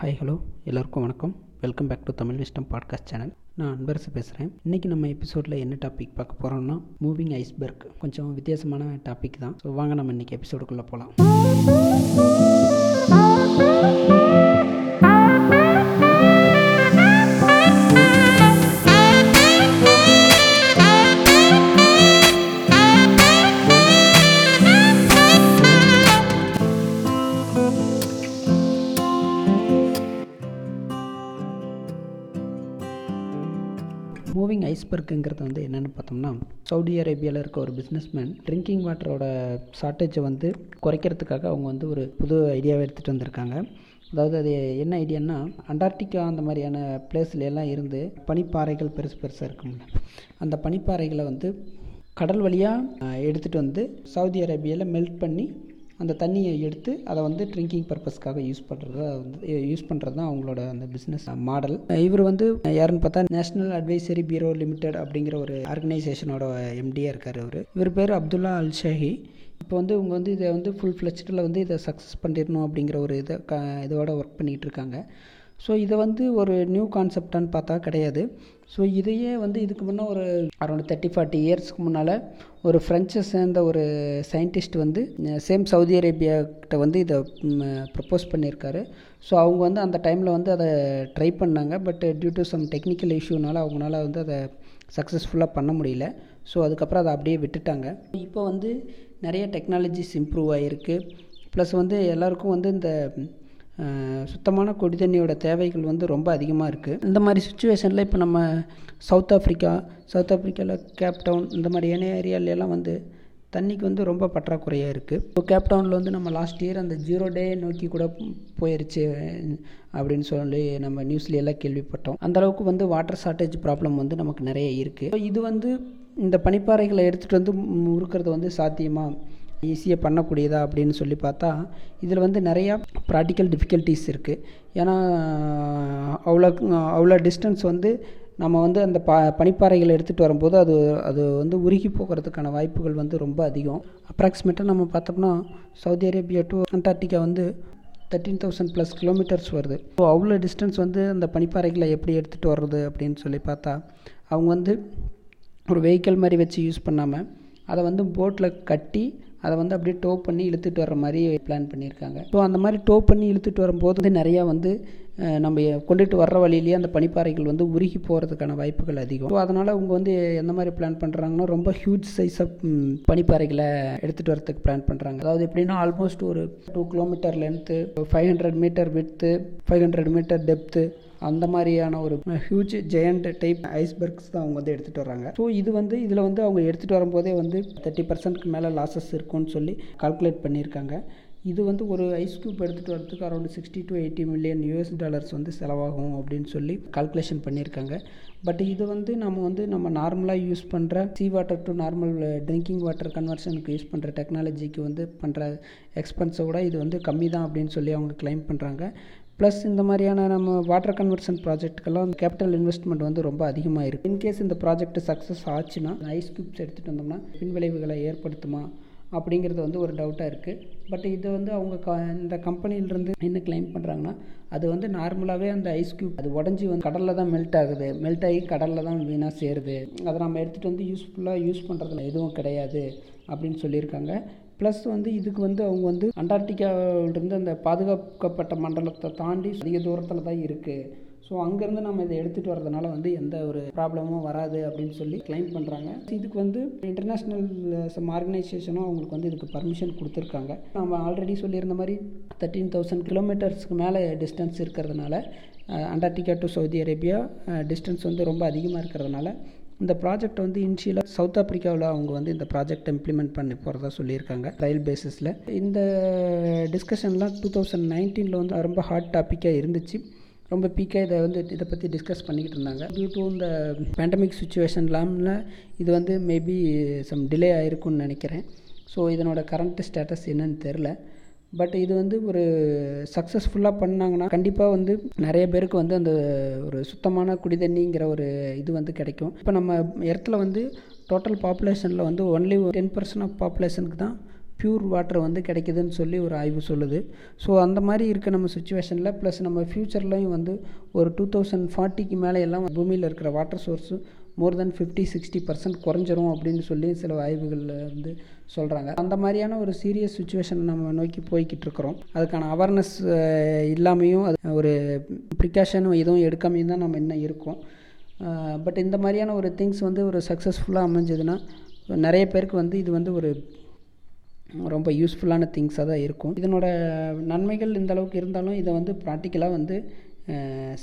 Hi hello எல்லோருக்கும் வணக்கம். Welcome back to Tamil wisdom podcast channel நான் அன்பரசு பேசுகிறேன் இன்றைக்கி நம்ம எபிசோடில் என்ன டாபிக் பார்க்க போகிறோம்னா மூவிங் ஐஸ்பர்க் கொஞ்சம் வித்தியாசமான டாபிக் தான். ஸோ வாங்க நம்ம இன்றைக்கி எபிசோடுக்குள்ளே போகலாம் மூவிங் ஐஸ்பர்க்குங்கிறது வந்து என்னென்னு பார்த்தோம்னா சவுதி அரேபியாவில் இருக்க ஒரு பிஸ்னஸ்மேன் ட்ரிங்கிங் வாட்டரோட ஷார்ட்டேஜை வந்து குறைக்கிறதுக்காக அவங்க வந்து ஒரு புது ஐடியாவை எடுத்துகிட்டு வந்திருக்காங்க. அதாவது அது என்ன ஐடியான்னா அண்டார்டிகா அந்த மாதிரியான பிளேஸ்ல எல்லாம் இருந்து பனிப்பாறைகள் பெருசு பெருசாக இருக்கும்ல. அந்த பனிப்பாறைகளை வந்து கடல் வழியாக எடுத்துகிட்டு வந்து சவுதி அரேபியாவில் மெல்ட் பண்ணி அந்த தண்ணியை எடுத்து அதை வந்து ட்ரிங்கிங் பர்பஸ்க்காக யூஸ் பண்ணுறதா வந்து யூஸ் பண்ணுறது தான் அவங்களோட அந்த பிஸ்னஸ் மாடல் இவர் வந்து யாருன்னு பார்த்தா நேஷனல் அட்வைசரி பியூரோ லிமிடெட் அப்படிங்கிற ஒரு ஆர்கனைசேஷனோட எம்டியாக இருக்கார் அவர். இவர் பேர் அப்துல்லா அல் ஷஹி. இப்போ வந்து இவங்க வந்து இதை வந்து ஃபுல் ஃப்ளெச்சில் வந்து இதை சக்ஸஸ் பண்ணிடணும் அப்படிங்கிற ஒரு இதை க இதோட ஒர்க் பண்ணிகிட்டு இருக்காங்க. ஸோ இதை வந்து ஒரு நியூ கான்செப்டான்னு பார்த்தா கிடையாது. ஸோ இதையே வந்து இதுக்கு முன்னே ஒரு அரௌண்ட் தேர்ட்டி ஃபார்ட்டி இயர்ஸ்க்கு முன்னால் ஒரு ஃப்ரெஞ்சை சேர்ந்த ஒரு சயின்டிஸ்ட் வந்து சேம் சவுதி அரேபியாக்கிட்ட வந்து இதை ப்ரப்போஸ் பண்ணியிருக்காரு. ஸோ அவங்க வந்து அந்த டைமில் வந்து அதை ட்ரை பண்ணாங்க. But due to some technical இஷ்யூனால அவங்களால வந்து அதை சக்ஸஸ்ஃபுல்லாக பண்ண முடியல. ஸோ அதுக்கப்புறம் அதை அப்படியே விட்டுட்டாங்க. இப்போ வந்து நிறைய டெக்னாலஜிஸ் இம்ப்ரூவ் ஆகிருக்கு ப்ளஸ் வந்து எல்லாருக்கும் வந்து இந்த சுத்தமான குடி தண்ணியோட தேவைகள் வந்து ரொம்ப அதிகமாக இருக்குது இந்த மாதிரி சுச்சுவேஷனில் இப்போ நம்ம சவுத் ஆஃப்ரிக்கா சவுத் ஆஃப்ரிக்காவில் கேப்டவுன் இந்த மாதிரியான ஏரியாலெலாம் வந்து தண்ணிக்கு வந்து ரொம்ப பற்றாக்குறையாக இருக்குது இப்போ கேப்டவுனில் வந்து நம்ம லாஸ்ட் இயர் அந்த ஜீரோ டே நோக்கி கூட போயிடுச்சு அப்படின்னு சொல்லி நம்ம நியூஸ்ல எல்லாம் கேள்விப்பட்டோம். அந்தளவுக்கு வந்து வாட்டர் ஷார்ட்டேஜ் ப்ராப்ளம் வந்து நமக்கு நிறைய இருக்குது இது வந்து இந்த பனிப்பாறைகளை எடுத்துகிட்டு வந்து முறுக்கிறது வந்து சாத்தியமாக ஈஸியாக பண்ணக்கூடியதா அப்படின்னு சொல்லி பார்த்தா இதில் வந்து நிறையா ப்ராக்டிக்கல் டிஃபிகல்ட்டிஸ் இருக்குது ஏன்னா அவ்வளோ அவ்வளோ டிஸ்டன்ஸ் வந்து நம்ம வந்து அந்த பா பனிப்பாறைகளை எடுத்துகிட்டு வரும்போது அது அது வந்து உருகி போகிறதுக்கான வாய்ப்புகள் வந்து ரொம்ப அதிகம். அப்ராக்சிமேட்டாக நம்ம பார்த்தோம்னா சவுதி அரேபியா டு அண்டார்டிகா வந்து தேர்ட்டீன் தௌசண்ட் ப்ளஸ் கிலோமீட்டர்ஸ் வருது. ஸோ அவ்வளோ டிஸ்டன்ஸ் வந்து அந்த பனிப்பாறைகளை எப்படி எடுத்துகிட்டு வர்றது அப்படின்னு சொல்லி பார்த்தா அவங்க வந்து ஒரு வெஹிக்கிள் மாதிரி வச்சு யூஸ் பண்ணாமல் அதை வந்து போட்டில் கட்டி அதை வந்து அப்படியே டோ பண்ணி இழுத்துட்டு வர மாதிரி பிளான் பண்ணியிருக்காங்க. ஸோ அந்த மாதிரி டோ பண்ணி இழுத்துட்டு வரும்போது வந்து நிறையா வந்து நம்ம கொண்டுட்டு வர்ற வழியிலேயே அந்த பனிப்பாறைகள் வந்து உருகி போகிறதுக்கான வாய்ப்புகள் அதிகம். ஸோ அதனால் அவங்க வந்து எந்த மாதிரி பிளான் பண்ணுறாங்கன்னா ரொம்ப ஹியூஜ் சைஸ் ஆஃப் பனிப்பாறைகளை எடுத்துகிட்டு வரதுக்கு பிளான் பண்ணுறாங்க அதாவது எப்படின்னா ஆல்மோஸ்ட் ஒரு two kilometre length five hundred metre width five hundred metre depth அந்த மாதிரியான ஒரு ஹியூஜ் ஜெயண்ட் டைப் ஐஸ்பர்க்ஸ் தான் அவங்க வந்து எடுத்துகிட்டு வராங்க ஸோ இது வந்து இதில் வந்து அவங்க எடுத்துகிட்டு வரும்போதே வந்து தேர்ட்டி பர்சன்ட்க்கு மேலே லாஸஸ் இருக்கும்னு சொல்லி கால்குலேட் பண்ணியிருக்காங்க. இது வந்து ஒரு ஐஸ் க்யூப் எடுத்துகிட்டு வரதுக்கு around sixty to eighty million US dollars வந்து செலவாகும் அப்படின்னு சொல்லி கால்குலேஷன் பண்ணியிருக்காங்க. பட் இது வந்து நம்ம வந்து நம்ம நார்மலாக யூஸ் பண்ணுற sea water to normal drinking water கன்வர்ஷனுக்கு use பண்ணுற டெக்னாலஜிக்கு வந்து பண்ணுற எக்ஸ்பென்ஸை விட இது வந்து கம்மி தான் அப்படின்னு சொல்லி அவங்க கிளைம் பண்ணுறாங்க ப்ளஸ் இந்த மாதிரியான நம்ம வாட்டர் கன்வர்ஷன் ப்ராஜெக்ட்டுக்கெல்லாம் கேபிட்டல் இன்வெஸ்ட்மெண்ட் வந்து ரொம்ப அதிகமாக இருக்குது இன்கேஸ் இந்த ப்ராஜெக்ட் சக்ஸஸ் ஆச்சுன்னா ஐஸ் க்யூப்ஸ் எடுத்துகிட்டு வந்தோம்னா பின்விளைவுகளை ஏற்படுத்துமா? அப்படிங்கிறது வந்து ஒரு டவுட்டாக இருக்குது பட் இது வந்து அவங்க க இந்த கம்பெனியிலேருந்து என்ன கிளைம் பண்ணுறாங்கன்னா அது வந்து நார்மலாகவே அந்த ஐஸ் க்யூப் அது உடஞ்சி வந்து கடலில் தான் மெல்ட் ஆகுது. மெல்ட் ஆகி கடலில் தான் வீணாக சேருது. அதை நம்ம எடுத்துகிட்டு வந்து யூஸ்ஃபுல்லாக யூஸ் பண்ணுறதுல எதுவும் கிடையாது அப்படின்னு சொல்லியிருக்காங்க. ப்ளஸ் வந்து இதுக்கு வந்து அவங்க வந்து அண்டார்டிகாவிலிருந்து அந்த பாதுகாக்கப்பட்ட மண்டலத்தை தாண்டி அதிக தூரத்தில் தான் இருக்குது ஸோ அங்கேருந்து நம்ம இதை எடுத்துகிட்டு வரதுனால வந்து எந்த ஒரு ப்ராப்ளமும் வராது அப்படின்னு சொல்லி கிளைம் பண்ணுறாங்க இதுக்கு வந்து இன்டர்நேஷ்னல் சம் ஆர்கனைசேஷனும் அவங்களுக்கு வந்து இதுக்கு பர்மிஷன் கொடுத்துருக்காங்க. நம்ம ஆல்ரெடி சொல்லியிருந்த மாதிரி தேர்ட்டீன் தௌசண்ட் கிலோமீட்டர்ஸ்க்கு மேலே டிஸ்டன்ஸ் இருக்கிறதுனால Antarctica to Saudi Arabia distance வந்து ரொம்ப அதிகமாக இருக்கிறதுனால இந்த ப்ராஜெக்ட் வந்து இனிஷியலாக சவுத் ஆப்பிரிக்காவில் அவங்க வந்து இந்த ப்ராஜெக்ட் இம்ப்ளிமெண்ட் பண்ணி போகிறதா சொல்லியிருக்காங்க ட்ரையல் பேசிஸில் இந்த டிஸ்கஷன்லாம் டூ தௌசண்ட் நைன்டீனில் வந்து ரொம்ப ஹாட் டாப்பிக்காக இருந்துச்சு. ரொம்ப பீக்காக இதை வந்து இதை பற்றி டிஸ்கஸ் பண்ணிக்கிட்டு இருந்தாங்க. டியூ டு இந்த பேண்டமிக் சுச்சுவேஷன்லாம்ல இது வந்து மேபி சம் டிலே ஆயிருக்கும்னு நினைக்கிறேன். ஸோ இதனோட கரண்ட் ஸ்டேட்டஸ் என்னன்னு தெரில பட் இது வந்து ஒரு சக்ஸஸ்ஃபுல்லாக பண்ணாங்கன்னா கண்டிப்பாக வந்து நிறைய பேருக்கு வந்து அந்த ஒரு சுத்தமான குடி தண்ணிங்கிற ஒரு இது வந்து கிடைக்கும். இப்போ நம்ம இடத்துல வந்து டோட்டல் பாப்புலேஷனில் வந்து ஒன்லி டென் பர்சன்ட் ஆஃப் பாப்புலேஷனுக்கு தான் பியூர் வாட்டர் வந்து கிடைக்குதுன்னு சொல்லி ஒரு ஆய்வு சொல்லுது. ஸோ அந்த மாதிரி இருக்க நம்ம சுச்சுவேஷனில் ப்ளஸ் நம்ம ஃப்யூச்சர்லேயும் வந்து ஒரு டூ தௌசண்ட் ஃபார்ட்டிக்கு மேலே எல்லாம் பூமியில் இருக்கிற water source more than fifty sixty percent குறைஞ்சிரும் அப்படின்னு சொல்லி சில ஆய்வுகளில் வந்து சொல்கிறாங்க அந்த மாதிரியான ஒரு சீரியஸ் சுச்சுவேஷனை நம்ம நோக்கி போய்கிட்டு இருக்கிறோம். அதுக்கான அவேர்னஸ் இல்லாமையும் அது ஒரு ப்ரிகாஷனும் எதுவும் எடுக்காமையும் தான் நம்ம இன்னும் இருக்கோம். பட் இந்த மாதிரியான ஒரு திங்ஸ் வந்து ஒரு சக்ஸஸ்ஃபுல்லாக அமைஞ்சதுன்னா நிறைய பேருக்கு வந்து இது வந்து ஒரு ரொம்ப யூஸ்ஃபுல்லான திங்ஸாக தான் இருக்கும். இதனோட நன்மைகள் இந்த அளவுக்கு இருந்தாலும் இதை வந்து ப்ராக்டிக்கலாக வந்து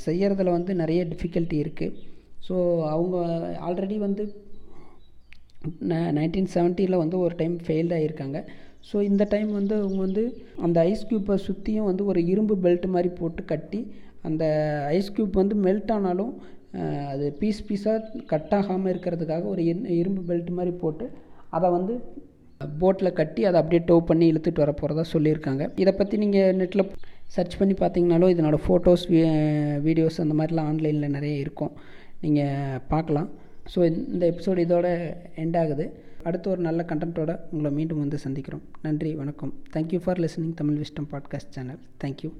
செய்கிறதுல வந்து நிறைய டிஃபிகல்ட்டி இருக்குது ஸோ அவங்க ஆல்ரெடி வந்து நைன்டீன் செவன்ட்டியில் வந்து ஒரு டைம் ஃபெயில்ட் ஆகியிருக்காங்க ஸோ இந்த டைம் வந்து அவங்க வந்து அந்த ஐஸ் க்யூப்பை சுற்றியும் வந்து ஒரு இரும்பு பெல்ட் மாதிரி போட்டு கட்டி அந்த ஐஸ் க்யூப் வந்து மெல்ட் ஆனாலும் அது பீஸ் பீஸாக கட் ஆகாமல் இருக்கிறதுக்காக ஒரு இரும்பு பெல்ட் மாதிரி போட்டு அதை வந்து போட்டில் கட்டி அதை அப்படியே டோ பண்ணி இழுத்துட்டு வர போகிறதா சொல்லியிருக்காங்க. இதை பற்றி நீங்கள் நெட்டில் சர்ச் பண்ணி பார்த்தீங்கனாலும் இதனோட ஃபோட்டோஸ் வீடியோஸ் அந்த மாதிரிலாம் ஆன்லைனில் நிறைய இருக்கும். நீங்கள் பார்க்கலாம். ஸோ இந்த எபிசோடு இதோட எண்ட் ஆகுது. அடுத்து ஒரு நல்ல கண்டென்ட்டோட உங்களை மீண்டும் வந்து சந்திக்கிறோம். நன்றி வணக்கம். Thank you for listening Tamil wisdom podcast channel thank you